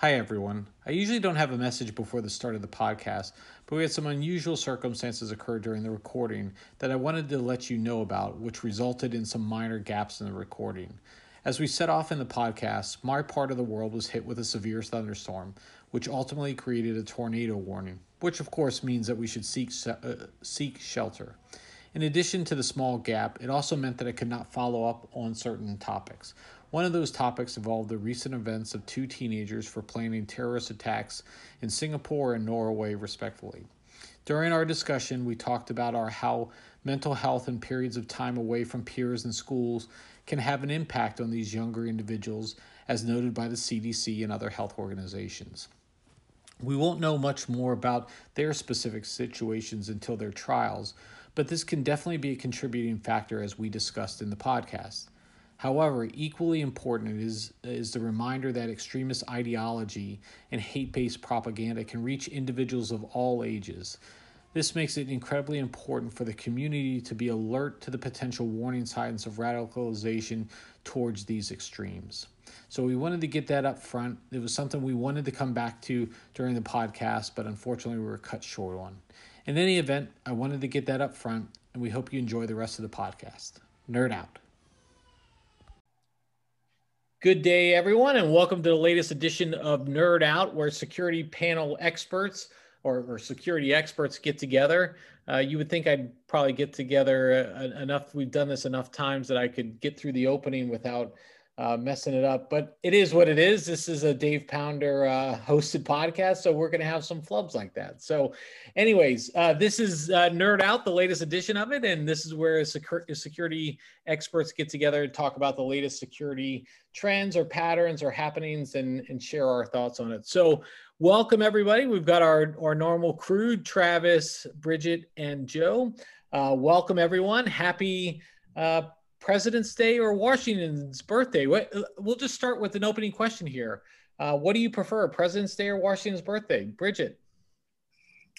Hi, everyone. I usually don't have a message before the start of the podcast, but we had some unusual circumstances occur during the recording that I wanted to let you know about, which resulted in some minor gaps in the recording. As we set off in the podcast, my part of the world was hit with a severe thunderstorm, which ultimately created a tornado warning, which of course means that we should seek, uh, seek shelter. In addition to the small gap, it also meant that I could not follow up on certain topics. One of those topics involved the recent events of two teenagers for planning terrorist attacks in Singapore and Norway, respectively. During our discussion, we talked about our how mental health and periods of time away from peers and schools can have an impact on these younger individuals, as noted by the CDC and other health organizations. We won't know much more about their specific situations until their trials, but this can definitely be a contributing factor as we discussed in the podcast. However, equally important is, is the reminder that extremist ideology and hate based propaganda can reach individuals of all ages. This makes it incredibly important for the community to be alert to the potential warning signs of radicalization towards these extremes. So, we wanted to get that up front. It was something we wanted to come back to during the podcast, but unfortunately, we were cut short on. In any event, I wanted to get that up front, and we hope you enjoy the rest of the podcast. Nerd out. Good day, everyone, and welcome to the latest edition of Nerd Out, where security panel experts or, or security experts get together. Uh, you would think I'd probably get together uh, enough. We've done this enough times that I could get through the opening without uh, messing it up. But it is what it is. This is a Dave Pounder uh, hosted podcast, so we're going to have some flubs like that. So, anyways, uh, this is uh, Nerd Out, the latest edition of it, and this is where security experts get together and talk about the latest security trends or patterns or happenings and, and share our thoughts on it. So, welcome everybody. We've got our our normal crew: Travis, Bridget, and Joe. Uh, welcome everyone. Happy. Uh, President's Day or Washington's birthday? What, we'll just start with an opening question here. Uh, what do you prefer, President's Day or Washington's birthday? Bridget.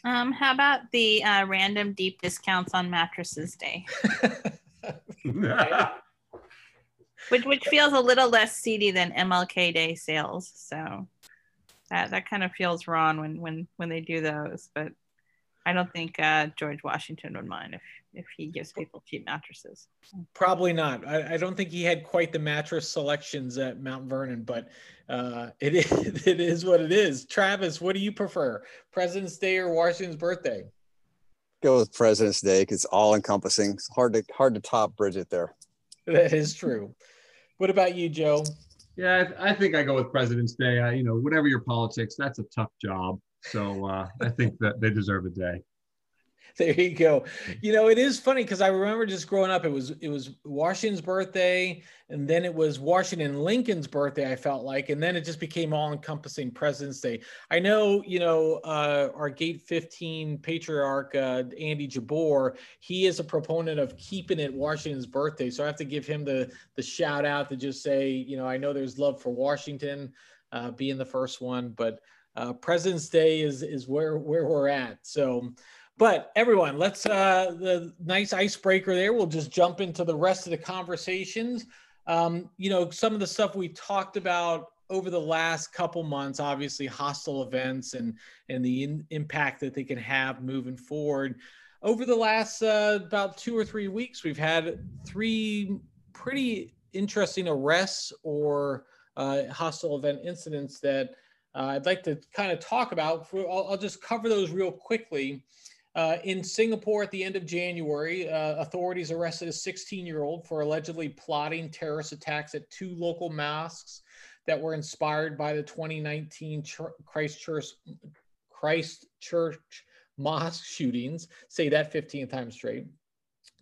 Um, how about the uh, random deep discounts on mattresses day? which which feels a little less seedy than MLK Day sales. So that that kind of feels wrong when when when they do those. But I don't think uh, George Washington would mind if if he gives people cheap mattresses. Probably not. I, I, don't think he had quite the mattress selections at Mount Vernon, but uh, it is it is what it is. Travis, what do you prefer, President's Day or Washington's birthday? Go with President's Day because it's all encompassing. It's hard to hard to top Bridget there. That is true. what about you, Joe? Yeah, I, I think I go with President's Day. I, you know, whatever your politics, that's a tough job. So uh, I think that they deserve a day. there you go. You know, it is funny because I remember just growing up, it was it was Washington's birthday, and then it was Washington Lincoln's birthday. I felt like, and then it just became all encompassing President's Day. I know, you know, uh, our Gate 15 patriarch uh, Andy Jabbour, he is a proponent of keeping it Washington's birthday. So I have to give him the the shout out to just say, you know, I know there's love for Washington uh, being the first one, but uh, President's Day is is where where we're at. So. But everyone, let's uh, the nice icebreaker there. We'll just jump into the rest of the conversations. Um, you know, some of the stuff we talked about over the last couple months, obviously hostile events and and the in, impact that they can have moving forward. Over the last uh, about two or three weeks, we've had three pretty interesting arrests or uh, hostile event incidents that uh, I'd like to kind of talk about. I'll, I'll just cover those real quickly. Uh, in Singapore at the end of January, uh, authorities arrested a 16 year old for allegedly plotting terrorist attacks at two local mosques that were inspired by the 2019 Ch- Christchurch, Christchurch mosque shootings. Say that 15 times straight.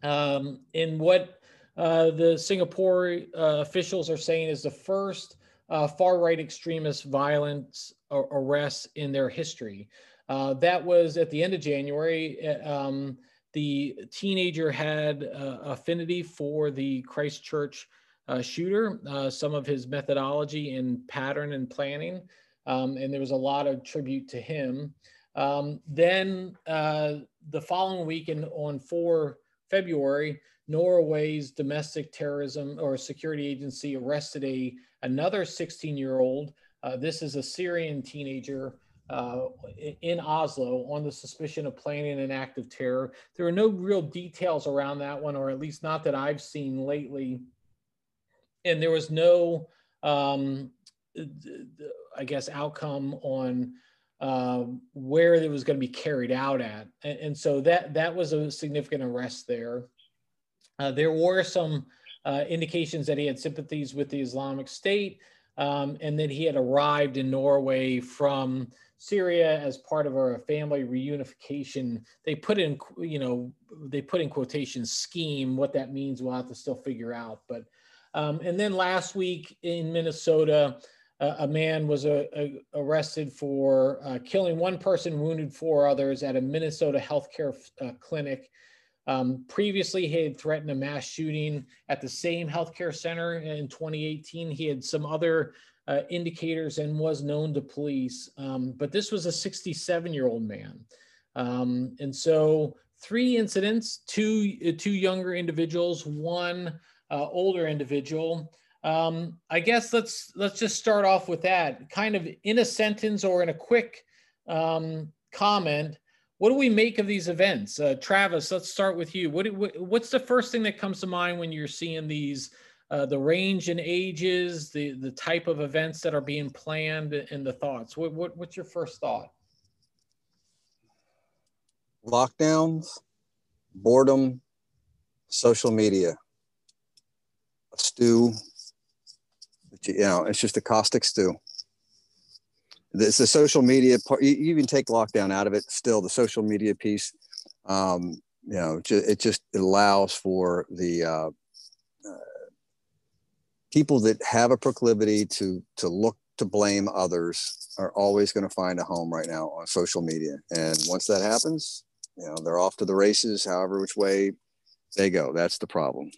Um, in what uh, the Singapore uh, officials are saying is the first uh, far right extremist violence arrests in their history. Uh, that was at the end of January. Uh, um, the teenager had uh, affinity for the Christchurch uh, shooter, uh, some of his methodology and pattern and planning, um, and there was a lot of tribute to him. Um, then the following week, in, on 4 February, Norway's domestic terrorism or security agency arrested a another 16 year old Uh, this is a Syrian teenager uh, in Oslo on the suspicion of planning an act of terror. There are no real details around that one, or at least not that I've seen lately. And there was no, um, I guess, outcome on uh, where it was going to be carried out at. And, and, so that that was a significant arrest there. Uh, there were some uh, indications that he had sympathies with the Islamic State um, and that he had arrived in Norway from Syria as part of a family reunification. They put in, you know, they put in quotation scheme. What that means, we'll have to still figure out. But um, and then last week in Minnesota, uh, a man was uh, arrested for uh, killing one person, wounded four others at a Minnesota healthcare uh, clinic. Um, previously, he had threatened a mass shooting at the same healthcare center in 2018. He had some other uh, indicators and was known to police. Um, but this was a 67 year old man. Um, and so three incidents, two, uh, two younger individuals, one uh, older individual. Um, I guess let's let's just start off with that kind of in a sentence or in a quick um, comment. What do we make of these events, uh, Travis? Let's start with you. What, what, what's the first thing that comes to mind when you're seeing these uh, the range in ages, the the type of events that are being planned, and the thoughts. What, what what's your first thought? Lockdowns, boredom, social media, a stew. You know, it's just a caustic stew. It's the social media part. You even take lockdown out of it. Still, the social media piece. Um, you know, it just allows for the uh, people that have a proclivity to to look to blame others are always going to find a home right now on social media. And once that happens, you know, they're off to the races, however which way they go. That's the problem.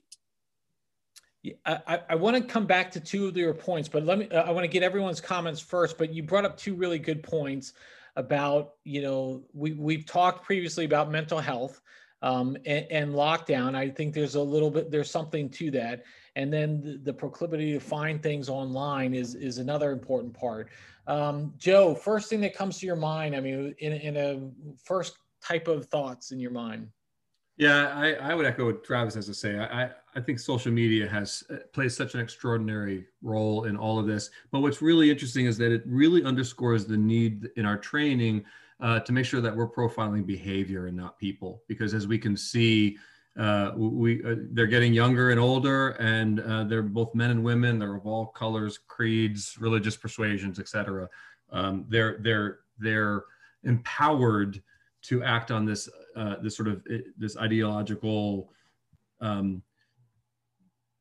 I, I want to come back to two of your points, but let me, I want to get everyone's comments first, but you brought up two really good points about, you know, we, we've talked previously about mental health um, and, and lockdown. I think there's a little bit, there's something to that and then the, the, proclivity to find things online is is another important part. Um, Joe, first thing that comes to your mind, I mean, in, in a first type of thoughts in your mind. Yeah, I, I would echo what Travis has to say. I, I think social media has uh, plays such an extraordinary role in all of this. But what's really interesting is that it really underscores the need in our training uh, to make sure that we're profiling behavior and not people. Because as we can see, uh, we uh, they're getting younger and older, and uh, they're both men and women. They're of all colors, creeds, religious persuasions, etc. Um, they're they're they're empowered to act on this uh, this sort of this ideological um,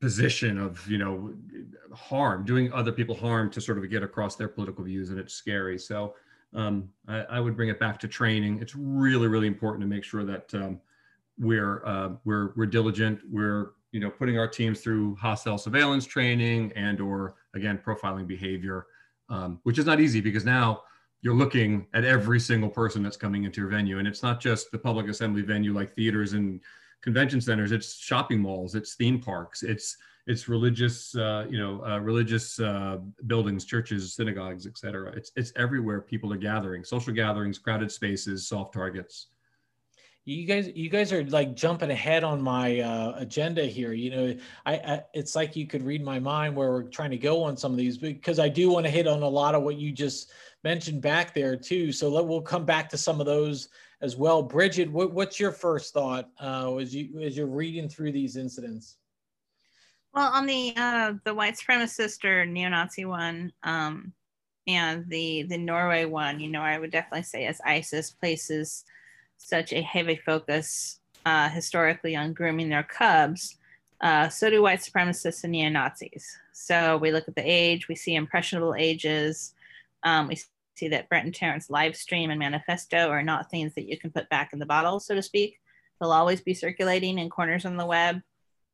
position of you know harm, doing other people harm to sort of get across their political views, and it's scary. So um, I, I, would bring it back to training. It's really really important to make sure that um, we're uh, we're we're diligent. We're you know putting our teams through hostile surveillance training and or again profiling behavior, um, which is not easy because now you're looking at every single person that's coming into your venue, and it's not just the public assembly venue like theaters and convention centers. It's shopping malls. It's theme parks. It's it's religious, uh, you know, uh, religious uh, buildings, churches, synagogues, etc. It's it's everywhere. People are gathering, social gatherings, crowded spaces, soft targets you guys you guys are like jumping ahead on my uh, agenda here you know I, I, it's like you could read my mind where we're trying to go on some of these because i do want to hit on a lot of what you just mentioned back there too so let, we'll come back to some of those as well bridget what, what's your first thought uh, as you as you're reading through these incidents well on the uh, the white supremacist or neo-nazi one um, and the the norway one you know i would definitely say as isis places such a heavy focus uh, historically on grooming their cubs, uh, so do white supremacists and neo Nazis. So we look at the age, we see impressionable ages. Um, we see that Brenton Tarrant's live stream and manifesto are not things that you can put back in the bottle, so to speak. They'll always be circulating in corners on the web.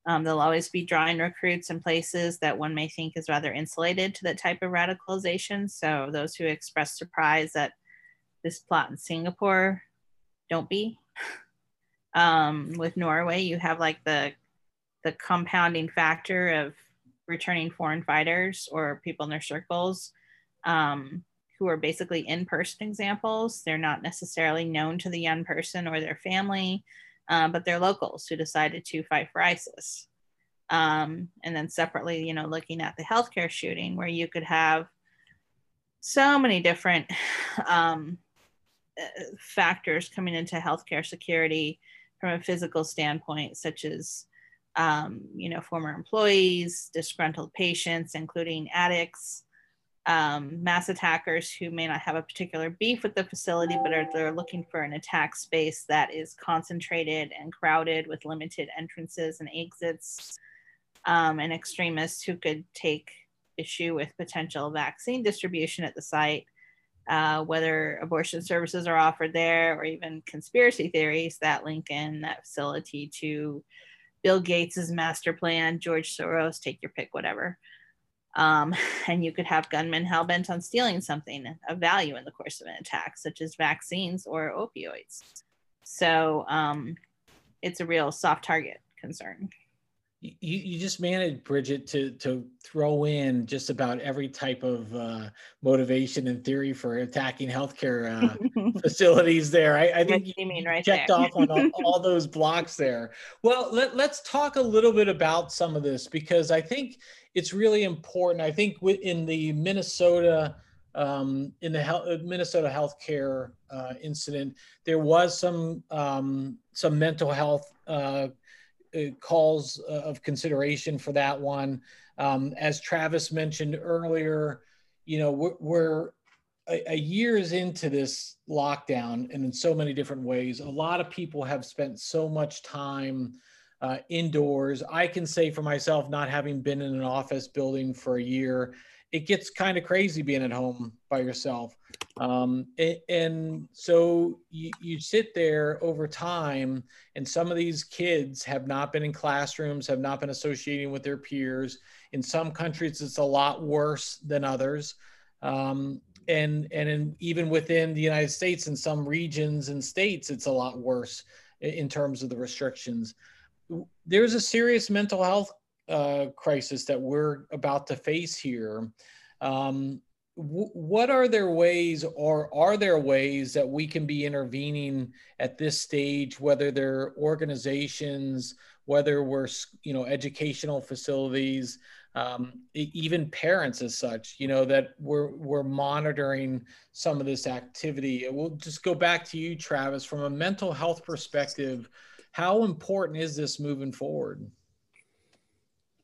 Um, they'll always be drawing recruits in places that one may think is rather insulated to that type of radicalization. So those who express surprise that this plot in Singapore don't be. Um, with Norway, you have like the the compounding factor of returning foreign fighters or people in their circles um, who are basically in person examples. They're not necessarily known to the young person or their family, um, but they're locals who decided to fight for ISIS. Um, and then separately, you know, looking at the healthcare shooting, where you could have so many different um, uh, factors coming into healthcare security from a physical standpoint, such as um, you know former employees, disgruntled patients, including addicts, um, mass attackers who may not have a particular beef with the facility, but are they're looking for an attack space that is concentrated and crowded with limited entrances and exits, um, and extremists who could take issue with potential vaccine distribution at the site, uh, whether abortion services are offered there, or even conspiracy theories that link in that facility to Bill Gates's master plan, George Soros, take your pick, whatever. Um, and you could have gunmen hell bent on stealing something of value in the course of an attack, such as vaccines or opioids. So um, it's a real soft target concern. You, you just managed, Bridget, to to throw in just about every type of uh, motivation and theory for attacking healthcare uh, facilities. There, I, I think you, mean right checked there. off on all, all, those blocks there. Well, let, let's talk a little bit about some of this because I think it's really important. I think in the Minnesota um, in the health, uh, Minnesota healthcare uh, incident, there was some um, some mental health uh calls uh, of consideration for that one. Um, as Travis mentioned earlier, you know we're, we're a, a years into this lockdown, and in so many different ways, a lot of people have spent so much time uh, indoors. I can say for myself, not having been in an office building for a year, it gets kind of crazy being at home by yourself. Um, and, and, so you, you sit there over time, and some of these kids have not been in classrooms, have not been associating with their peers. In some countries, it's a lot worse than others. Um, and and in, even within the United States, in some regions and states, it's a lot worse in terms of the restrictions there's a serious mental health uh, crisis that we're about to face here. Um, w- what are there ways, or are there ways that we can be intervening at this stage, whether they're organizations, whether we're you know educational facilities, um, even parents as such, you know that we're we're monitoring some of this activity. We'll just go back to you, Travis, from a mental health perspective how important is this moving forward?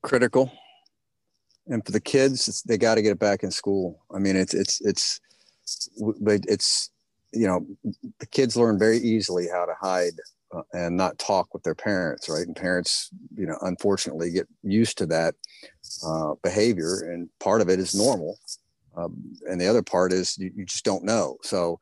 Critical. And for the kids, they got to get it back in school. I mean, it's, it's, it's, but it's, you know, the kids learn very easily how to hide uh, and not talk with their parents, right? And parents, you know, unfortunately get used to that uh, behavior, and part of it is normal, um, and the other part is you, you, just don't know. So,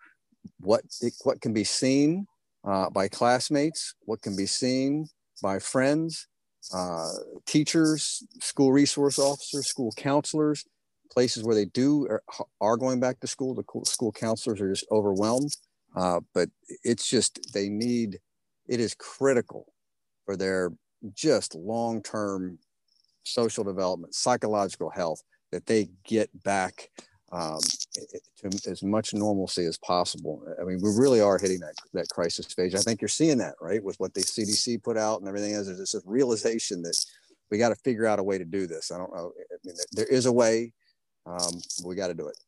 what what can be seen uh, by classmates, what can be seen by friends, uh, teachers, school resource officers, school counselors, places where they do are, are going back to school. The school counselors are just overwhelmed, uh, but it's just they need. It is critical for their just long-term social development, psychological health that they get back um, to as much normalcy as possible. I mean, we really are hitting that, that crisis phase. I think you're seeing that, right? With what the CDC put out and everything else, there's this realization that we got to figure out a way to do this. I don't know. I mean, there is a way. Um, we got to do it.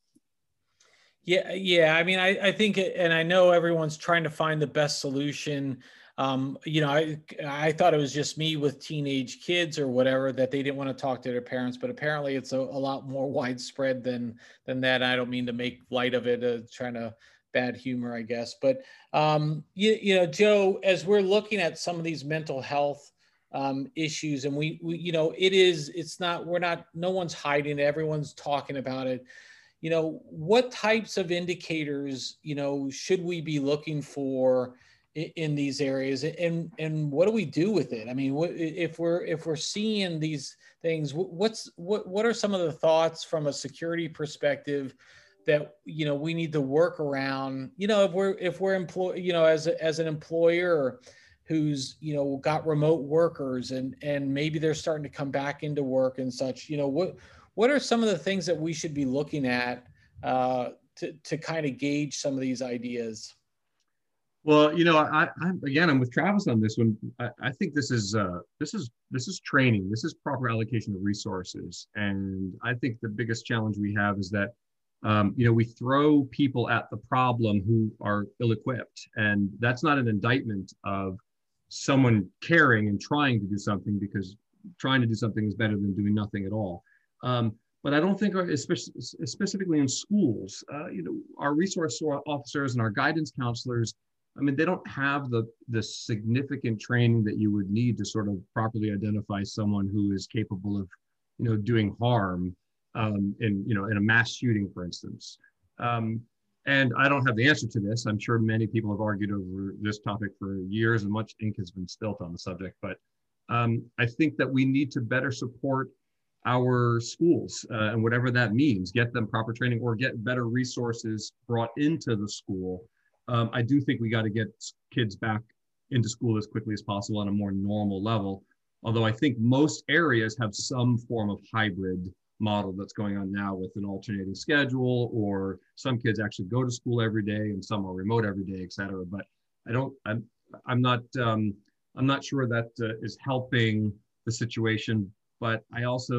Yeah, yeah. I mean, I, I think, and I know everyone's trying to find the best solution um, you know, I, I thought it was just me with teenage kids or whatever that they didn't want to talk to their parents, but apparently it's a, a lot more widespread than than that. I don't mean to make light of it, uh, trying to bad humor, I guess. But um, you, you know, Joe, as we're looking at some of these mental health um, issues, and we, we, you know, it is, it's not, we're not, no one's hiding it. Everyone's talking about it. You know, what types of indicators, you know, should we be looking for? In these areas and and what do we do with it i mean if we're if we're seeing these things what's what what are some of the thoughts from a security perspective that you know we need to work around you know if we're if we're employ you know as a, as an employer who's you know got remote workers and and maybe they're starting to come back into work and such you know what what are some of the things that we should be looking at uh, to, to kind of gauge some of these ideas? Well, you know, I, I again, I'm with Travis on this one. I, I think this is uh, this is this is training. This is proper allocation of resources, and I think the biggest challenge we have is that um, you know we throw people at the problem who are ill-equipped, and that's not an indictment of someone caring and trying to do something because trying to do something is better than doing nothing at all. Um, but I don't think, our, specifically in schools, uh, you know, our resource officers and our guidance counselors I mean, they don't have the the significant training that you would need to sort of properly identify someone who is capable of, you know, doing harm um, in you know in a mass shooting, for instance. Um, and I don't have the answer to this. I'm sure many people have argued over this topic for years, and much ink has been spilt on the subject. But um, I think that we need to better support our schools uh, and whatever that means, get them proper training or get better resources brought into the school um, I do think we got to get kids back into school as quickly as possible on a more normal level. Although I think most areas have some form of hybrid model that's going on now with an alternating schedule, or some kids actually go to school every day and some are remote every day, et cetera. But I don't, I'm, I'm not, um, I'm not sure that uh, is helping the situation. But I also,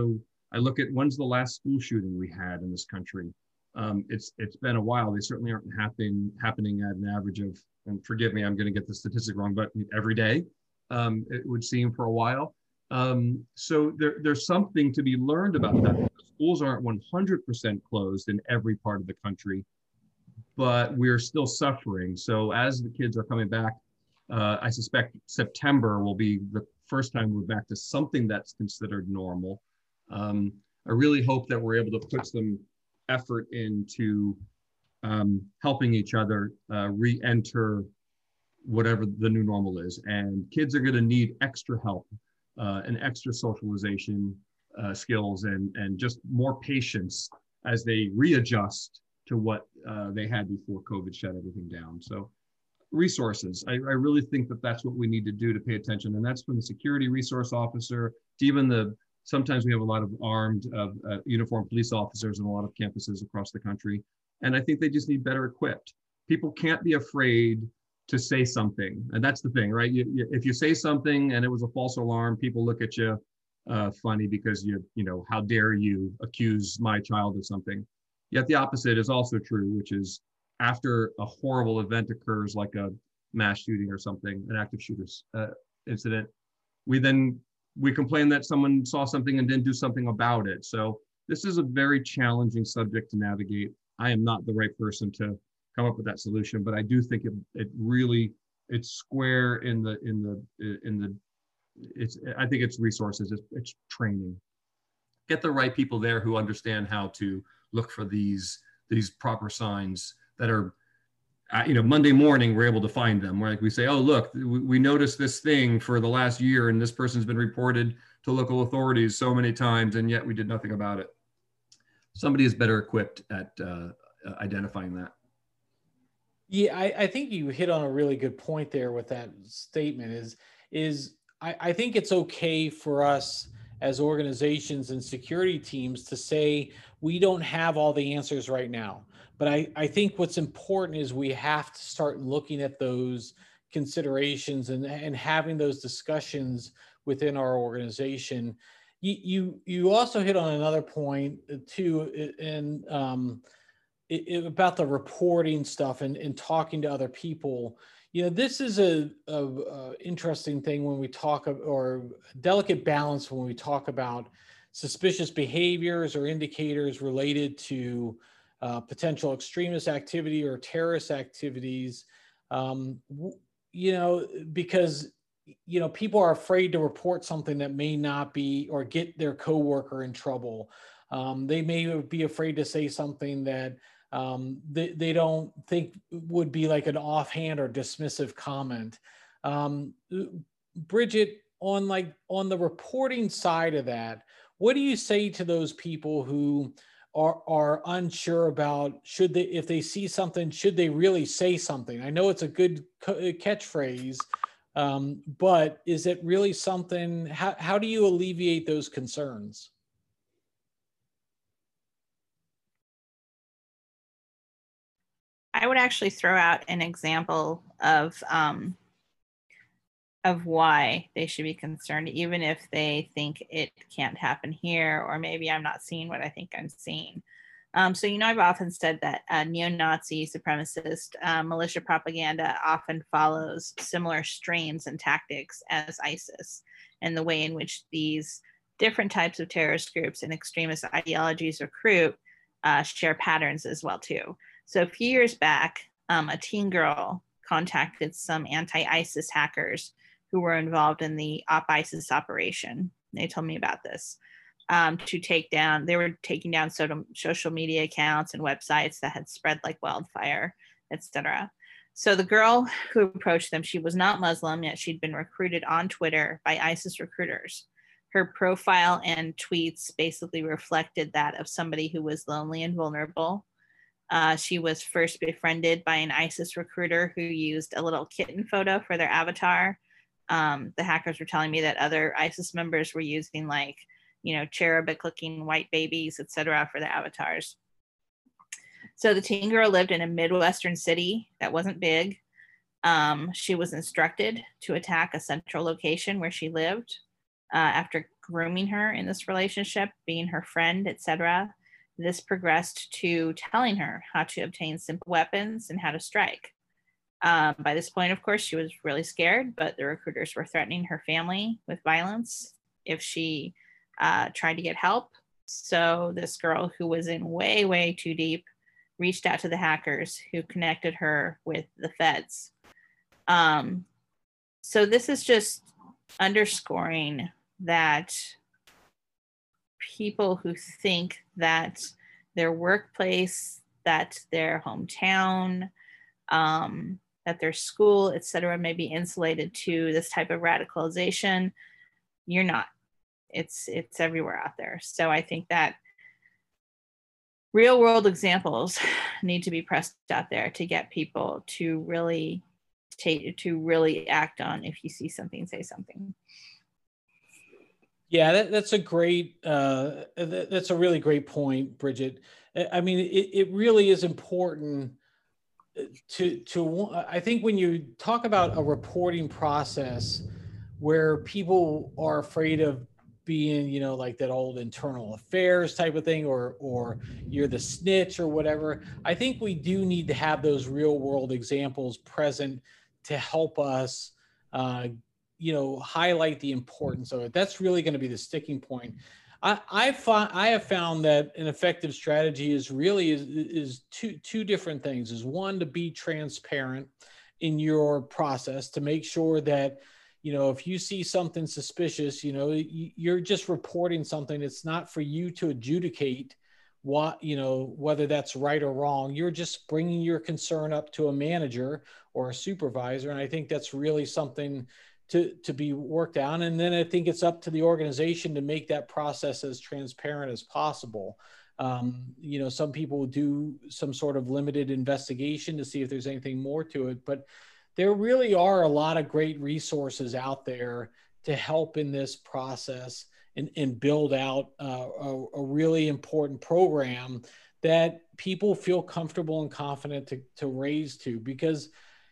I look at when's the last school shooting we had in this country? Um, it's it's been a while. They certainly aren't happening happening at an average of, and forgive me, I'm going to get the statistic wrong, but every day, um, it would seem for a while. Um, so there, there's something to be learned about that. Schools aren't 100% closed in every part of the country, but we're still suffering. So as the kids are coming back, uh, I suspect September will be the first time we're back to something that's considered normal. Um, I really hope that we're able to put some effort into um, helping each other uh, re-enter whatever the new normal is. And kids are going to need extra help uh, and extra socialization uh, skills and, and just more patience as they readjust to what uh, they had before COVID shut everything down. So resources, I, I really think that that's what we need to do to pay attention. And that's from the security resource officer to even the Sometimes we have a lot of armed, uh, uh, uniformed police officers in a lot of campuses across the country. And I think they just need better equipped. People can't be afraid to say something. And that's the thing, right? You, you, if you say something and it was a false alarm, people look at you uh, funny because you, you know, how dare you accuse my child of something? Yet the opposite is also true, which is after a horrible event occurs, like a mass shooting or something, an active shooters uh, incident, we then we complain that someone saw something and didn't do something about it. So this is a very challenging subject to navigate. I am not the right person to come up with that solution, but I do think it, it really it's square in the in the in the it's I think it's resources, it's, it's training. Get the right people there who understand how to look for these these proper signs that are you know, Monday morning, we're able to find them. Where like we say, oh, look, we, we noticed this thing for the last year, and this person's been reported to local authorities so many times, and yet we did nothing about it. Somebody is better equipped at uh, identifying that. Yeah, I, I, think you hit on a really good point there with that statement. Is is I, I think it's okay for us as organizations and security teams to say we don't have all the answers right now but I, I think what's important is we have to start looking at those considerations and, and having those discussions within our organization. You, you, you also hit on another point uh, too, and um, it, it, about the reporting stuff and, and talking to other people. You know, this is a, a, a interesting thing when we talk of, or delicate balance when we talk about suspicious behaviors or indicators related to uh, potential extremist activity or terrorist activities, um, you know, because you know people are afraid to report something that may not be or get their coworker in trouble. Um, they may be afraid to say something that um, they, they don't think would be like an offhand or dismissive comment. Um, Bridget, on like on the reporting side of that, what do you say to those people who are are unsure about should they if they see something should they really say something? I know it's a good uh, catchphrase um, but is it really something how, how do you alleviate those concerns? I would actually throw out an example of um, of why they should be concerned, even if they think it can't happen here, or maybe I'm not seeing what I think I'm seeing. Um, so, you know, I've often said that uh, neo Nazi supremacist uh, militia propaganda often follows similar strains and tactics as ISIS, and the way in which these different types of terrorist groups and extremist ideologies recruit uh, share patterns as well too. So a few years back, um, a teen girl contacted some anti-ISIS hackers who were involved in the Op ISIS operation. They told me about this um, to take down. They were taking down social media accounts and websites that had spread like wildfire, etc. So the girl who approached them, she was not Muslim yet. She'd been recruited on Twitter by ISIS recruiters. Her profile and tweets basically reflected that of somebody who was lonely and vulnerable. Uh, she was first befriended by an ISIS recruiter who used a little kitten photo for their avatar um, the hackers were telling me that other ISIS members were using like, you know, cherubic looking white babies, etc., for the avatars. So the teen girl lived in a Midwestern city that wasn't big. Um, she was instructed to attack a central location where she lived uh, after grooming her in this relationship, being her friend, etc. This progressed to telling her how to obtain simple weapons and how to strike. Um, by this point, of course, she was really scared, but the recruiters were threatening her family with violence if she uh, tried to get help. So, this girl who was in way, way too deep reached out to the hackers who connected her with the feds. Um, so, this is just underscoring that people who think that their workplace, that their hometown, um, that their school, et cetera, may be insulated to this type of radicalization. You're not. It's it's everywhere out there. So I think that real world examples need to be pressed out there to get people to really take to really act on if you see something, say something. Yeah, that, that's a great. Uh, that, that's a really great point, Bridget. I mean, it, it really is important to to I think when you talk about a reporting process where people are afraid of being you know like that old internal affairs type of thing or or you're the snitch or whatever i think we do need to have those real world examples present to help us uh, you know highlight the importance of it. That's really going to be the sticking point I, I find I have found that an effective strategy is really is, is two two different things. Is one to be transparent in your process to make sure that you know if you see something suspicious, you know you're just reporting something. It's not for you to adjudicate what you know whether that's right or wrong. You're just bringing your concern up to a manager or a supervisor, and I think that's really something to to be worked out and then i think it's up to the organization to make that process as transparent as possible. Um, you know some people do some sort of limited investigation to see if there's anything more to it but there really are a lot of great resources out there to help in this process and, and build out uh, a, a really important program that people feel comfortable and confident to, to raise to. Because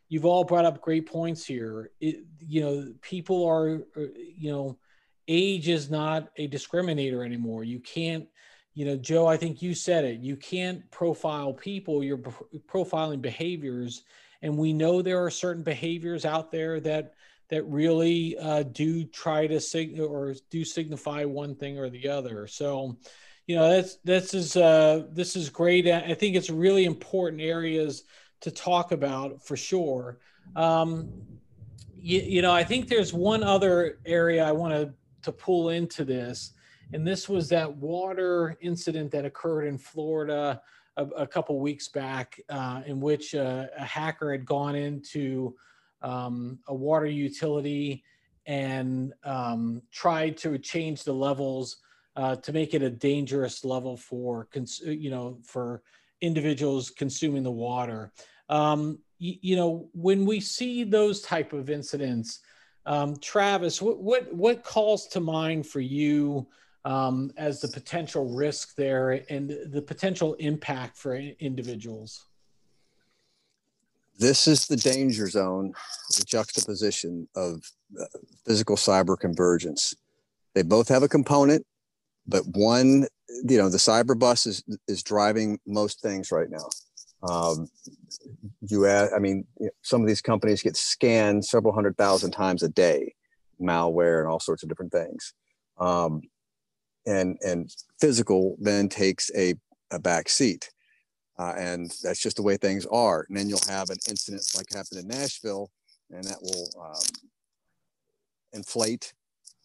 you've all brought up great points here. It, you know, people are, uh, you know, age is not a discriminator anymore. You can't, you know, Joe, I think you said it. You can't profile people, you're profiling behaviors. And we know there are certain behaviors out there that that really uh, do try to signal or do signify one thing or the other. So, you know, that's this is uh, this is great. I think it's really important areas to talk about for sure. Um, you, you, know, I think there's one other area I want to pull into this, and this was that water incident that occurred in Florida a, a couple weeks back, uh, in which a hacker had gone into um, a water utility and um, tried to change the levels uh, to make it a dangerous level for you know for individuals consuming the water. Um, you, you, know, when we see those type of incidents, um, Travis, what, what, what calls to mind for you um, as the potential risk there and the potential impact for individuals? this is the danger zone, the juxtaposition of uh, physical cyber convergence. They both have a component, but one, you know, the cyber bus is is driving most things right now. Um, you add, I mean, some of these companies get scanned several hundred thousand times a day, malware and all sorts of different things. Um, and and physical then takes a, a back seat. Uh, and that's just the way things are. And then you'll have an incident like happened in Nashville, and that will um, inflate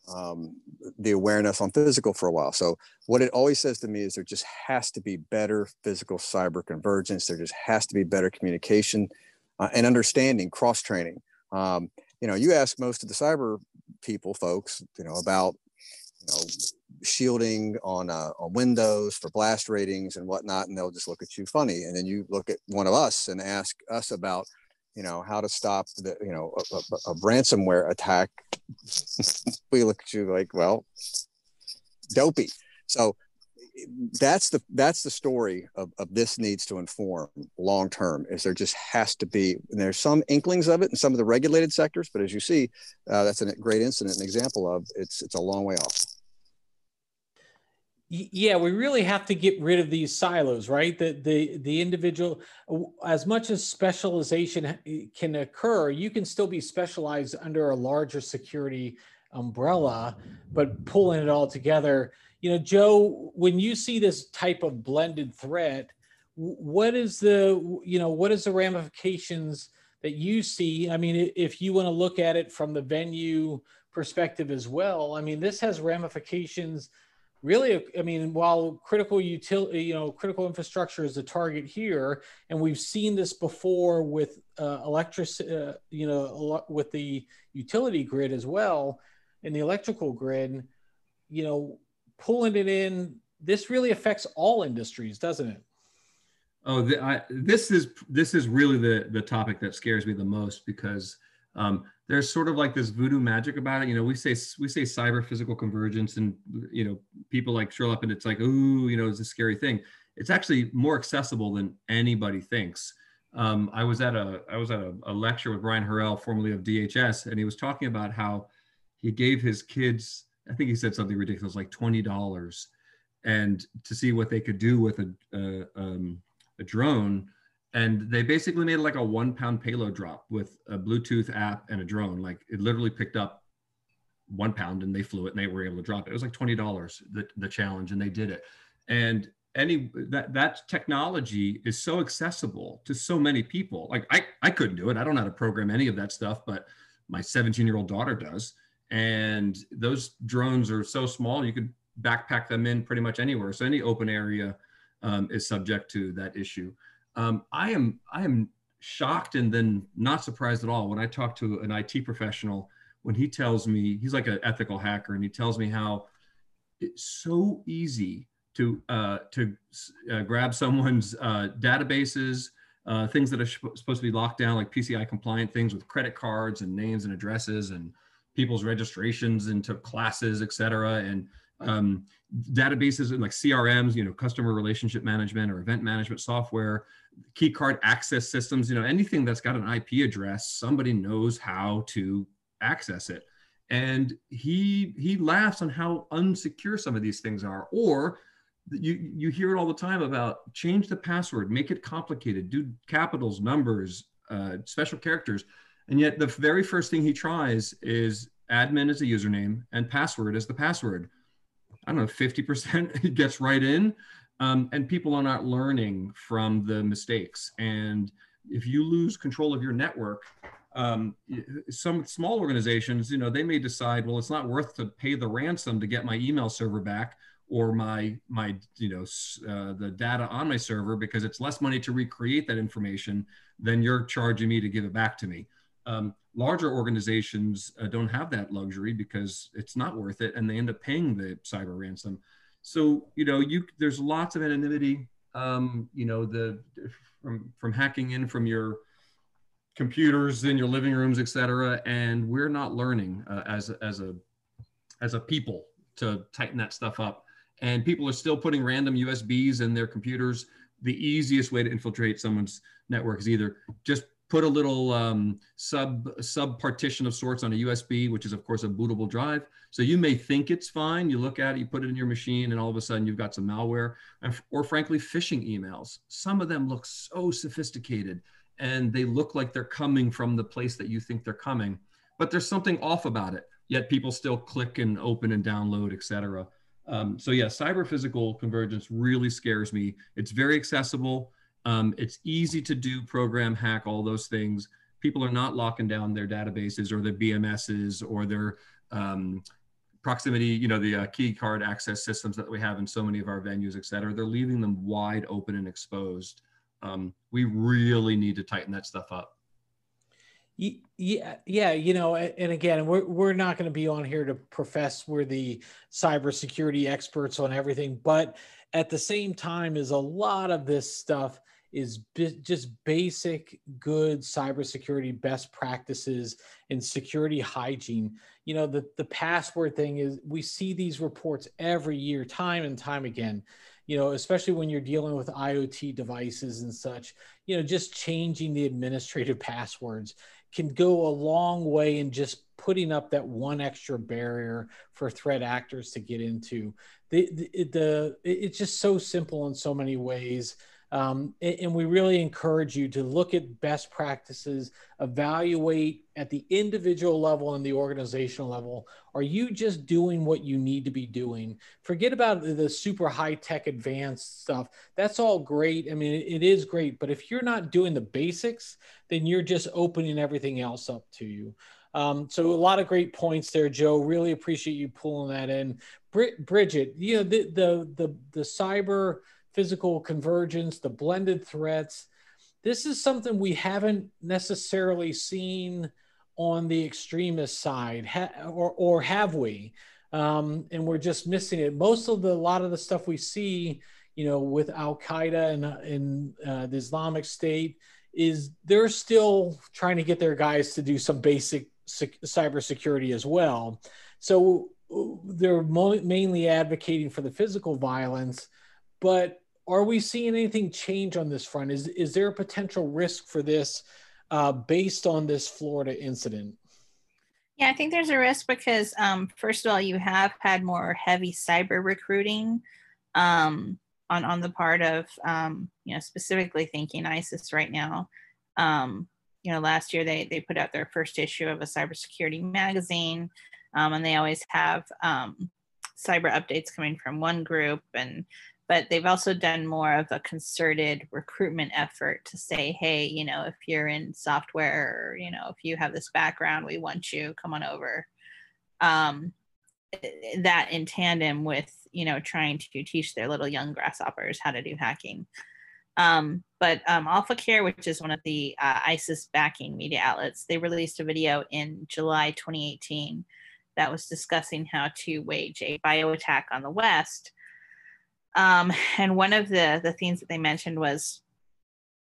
um, the awareness on physical for a while. So what it always says to me is there just has to be better physical cyber convergence. There just has to be better communication uh, and understanding, cross training. Um, you know, you ask most of the cyber people, folks, you know, about you know shielding on uh, on Windows for blast ratings and whatnot, and they'll just look at you funny. And then you look at one of us and ask us about, you know, how to stop the you know a, a, a ransomware attack. we look at you like, well, dopey. So that's the that's the story of, of this needs to inform long term is there just has to be and there's some inklings of it in some of the regulated sectors but as you see uh, that's a great incident an example of it's it's a long way off yeah we really have to get rid of these silos right the the the individual as much as specialization can occur you can still be specialized under a larger security umbrella but pulling it all together. You know joe when you see this type of blended threat what is the you know what is the ramifications that you see? I mean if you want to look at it from the venue perspective as well i mean this has ramifications really i mean while critical utility you know critical infrastructure is the target here and we've seen this before with uh, electric uh, you know with the utility grid as well in the electrical grid you know pulling it in this really affects all industries doesn't it oh the, I, this is this is really the the topic that scares me the most because um, there's sort of like this voodoo magic about it. You know, we say we say cyber physical convergence, and you know, people like Sherlock, and it's like, ooh, you know, it's a scary thing. It's actually more accessible than anybody thinks. Um, I was at a I was at a, a lecture with Brian Harrell, formerly of DHS, and he was talking about how he gave his kids, I think he said something ridiculous, like twenty dollars, and to see what they could do with a um, a drone and they basically made like a one pound payload drop with a Bluetooth app and a drone. Like it literally picked up one pound and they flew it and they were able to drop it. It was like twenty dollars the the challenge, and they did it. And any that that technology is so accessible to so many people. Like I I couldn't do it. I don't know how to program any of that stuff, but my 17 year old daughter does. And those drones are so small you could backpack them in pretty much anywhere. So any open area um, is subject to that issue um, I am I am shocked and then not surprised at all when I talk to an IT professional when he tells me he's like an ethical hacker and he tells me how it's so easy to uh, to uh, grab someone's uh, databases, uh, things that are supposed to be locked down, like PCI compliant things with credit cards and names and addresses and people's registrations into classes, et cetera, and um, databases and like CRMs, you know, customer relationship management or event management software key card access systems, you know, anything that's got an IP address, somebody knows how to access it. And he he laughs on how unsecure some of these things are. Or you you hear it all the time about change the password, make it complicated, do capitals, numbers, uh, special characters. And yet the very first thing he tries is admin as a username and password as the password. I don't know, 50% gets right in um, and people are not learning from the mistakes. And if you lose control of your network, um, some small organizations, you know, they may decide, well, it's not worth to pay the ransom to get my email server back or my my you know uh, the data on my server because it's less money to recreate that information than you're charging me to give it back to me. Um, larger organizations uh, don't have that luxury because it's not worth it, and they end up paying the cyber ransom. So you know, you there's lots of anonymity. Um, you know, the from from hacking in from your computers in your living rooms, et cetera, and we're not learning uh, as as a as a people to tighten that stuff up. And people are still putting random USBs in their computers. The easiest way to infiltrate someone's network is either just put a little um, sub sub partition of sorts on a USB, which is of course a bootable drive. So you may think it's fine. You look at it, you put it in your machine, and all of a sudden you've got some malware, or frankly, phishing emails. Some of them look so sophisticated, and they look like they're coming from the place that you think they're coming, but there's something off about it. Yet people still click and open and download, etc. Um, so yeah, cyber physical convergence really scares me. It's very accessible. Um, it's easy to do, program, hack, all those things. People are not locking down their databases or their BMSs or their um, proximity, you know, the uh, key card access systems that we have in so many of our venues, et cetera. They're leaving them wide open and exposed. Um, we really need to tighten that stuff up. Yeah, yeah, you know, and again, we're we're not going to be on here to profess we're the cybersecurity experts on everything, but at the same time, is a lot of this stuff is b- just basic good cybersecurity best practices and security hygiene. You know, the the password thing is we see these reports every year, time and time again. You know, especially when you're dealing with IoT devices and such. You know, just changing the administrative passwords can go a long way in just putting up that one extra barrier for threat actors to get into. The, the, the it's just so simple in so many ways. Um, and we really encourage you to look at best practices, evaluate at the individual level and the organizational level. Are you just doing what you need to be doing? Forget about the super high tech advanced stuff. That's all great. I mean, it is great. But if you're not doing the basics, then you're just opening everything else up to you. Um, so a lot of great points there, Joe. Really appreciate you pulling that in. Bridget, you know the the the, the cyber physical convergence, the blended threats. This is something we haven't necessarily seen on the extremist side, or, or have we? Um, and we're just missing it. Most of the, a lot of the stuff we see, you know, with Al Qaeda and, and uh, the Islamic State is they're still trying to get their guys to do some basic cybersecurity as well. So uh, they're mo- mainly advocating for the physical violence, but are we seeing anything change on this front? Is is there a potential risk for this uh, based on this Florida incident? Yeah, I think there's a risk because um, first of all, you have had more heavy cyber recruiting um, on on the part of um, you know specifically thinking ISIS right now. Um, you know, last year they they put out their first issue of a cybersecurity magazine, um, and they always have um, cyber updates coming from one group and but they've also done more of a concerted recruitment effort to say hey you know if you're in software or you know if you have this background we want you come on over. Um, that in tandem with you know trying to teach their little young grasshoppers how to do hacking. Um, but um, alpha care which is one of the uh, isis backing media outlets they released a video in july 2018 that was discussing how to wage a bio attack on the west um, and one of the the themes that they mentioned was,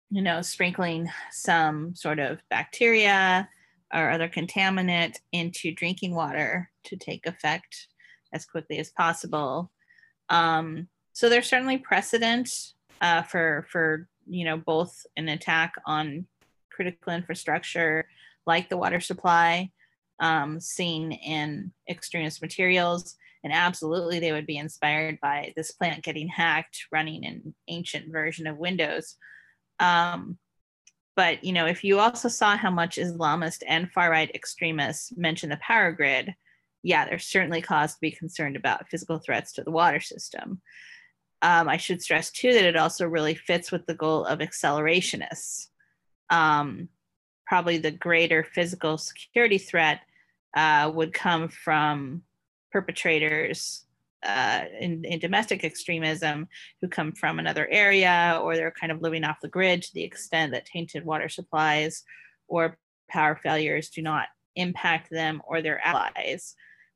you know, sprinkling some sort of bacteria or other contaminant into drinking water to take effect as quickly as possible. Um, so there's certainly precedent uh, for for you know both an attack on critical infrastructure like the water supply um, seen in extremist materials and absolutely they would be inspired by this plant getting hacked running an ancient version of windows. Um, but you know if you also saw how much islamist and far right extremists mention the power grid yeah there's certainly cause to be concerned about physical threats to the water system. Um, i should stress too that it also really fits with the goal of accelerationists. Um, probably the greater physical security threat uh, would come from perpetrators uh, in, in, domestic extremism who come from another area or they're kind of living off the grid to the extent that tainted water supplies or power failures do not impact them or their allies.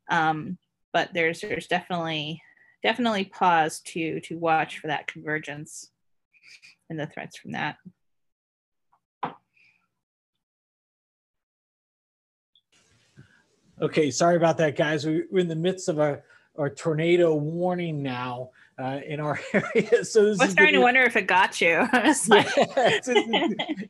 Um, but there's there's definitely definitely pause to to watch for that convergence and the threats from that. Okay, sorry about that, guys. We're in the midst of a or tornado warning now uh, in our area. So I was starting to wonder if it got you. it's, like... yeah, it's,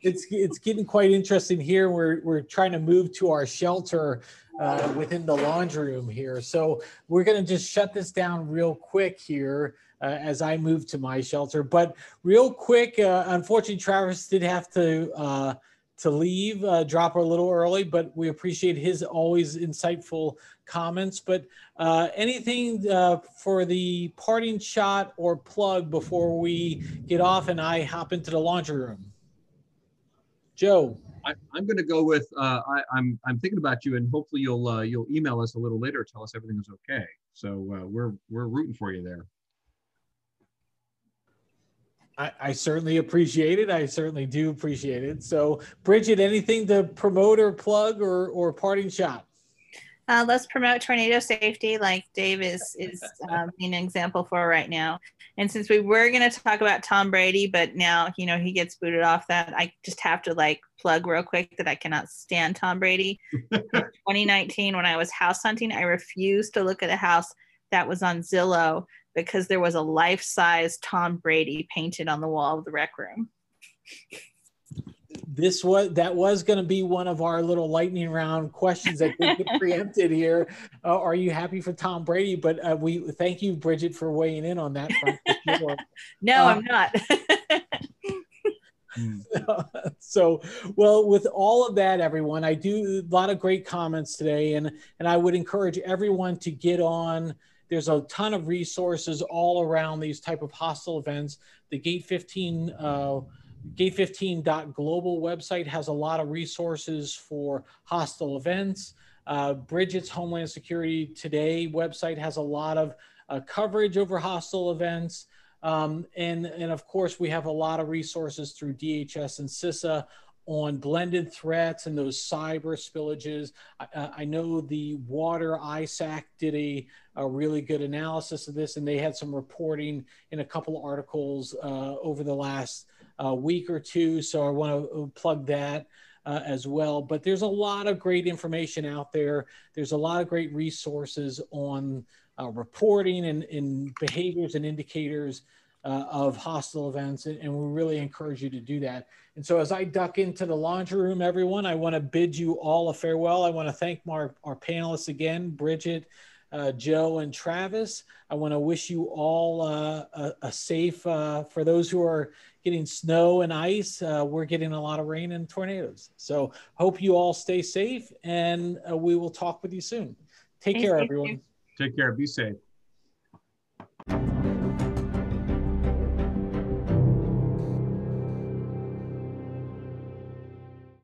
it's, it's getting quite interesting here. We're we're trying to move to our shelter uh, within the laundry room here. So we're going to just shut this down real quick here. Uh, as I move to my shelter, but real quick, uh, unfortunately, Travis did have to uh, to leave, uh, drop a little early, but we appreciate his always insightful comments. But uh, anything uh, for the parting shot or plug before we get off and I hop into the laundry room? Joe. I, am going to go with uh, I, am I'm, I'm thinking about you, and hopefully you'll uh, you'll email us a little later, tell us everything is okay. So uh, we're we're rooting for you there. I, I, certainly appreciate it. I certainly do appreciate it. So, Bridget, anything to promote or plug or, or parting shot? Uh, let's promote tornado safety, like Dave is is um, an example for right now. And since we were going to talk about Tom Brady, but now you know he gets booted off that, I just have to like plug real quick that I cannot stand Tom Brady. 2019, when I was house hunting, I refused to look at a house that was on Zillow because there was a life size Tom Brady painted on the wall of the rec room. This was that was going to be one of our little lightning round questions that get preempted here. Uh, are you happy for Tom Brady? But uh, we thank you, Bridget, for weighing in on that. Sure. no, uh, I'm not. so well with all of that everyone i do a lot of great comments today and and i would encourage everyone to get on there's a ton of resources all around these type of hostile events. The Gate 15 uh, gate15.global website has a lot of resources for hostile events. Uh, Bridget's Homeland Security Today website has a lot of uh, coverage over hostile events. Um, and, and of course, we have a lot of resources through DHS and CISA on blended threats and those cyber spillages. I, I, know the Water ISAC did a, a really good analysis of this, and they had some reporting in a couple articles uh, over the last uh, week or two. So I want to uh, plug that. Uh, as well, but there's a lot of great information out there. There's a lot of great resources on uh, reporting and, and behaviors and indicators uh, of hostile events, and, and, we really encourage you to do that. And so, as I duck into the laundry room, everyone, I want to bid you all a farewell. I want to thank our, our panelists again, Bridget, uh, Joe, and Travis. I want to wish you all uh, a, a, safe, uh, for those who are getting snow and ice, uh, we're getting a lot of rain and tornadoes. So, hope you all stay safe, and uh, we will talk with you soon. Take care, everyone. Take care. Be safe.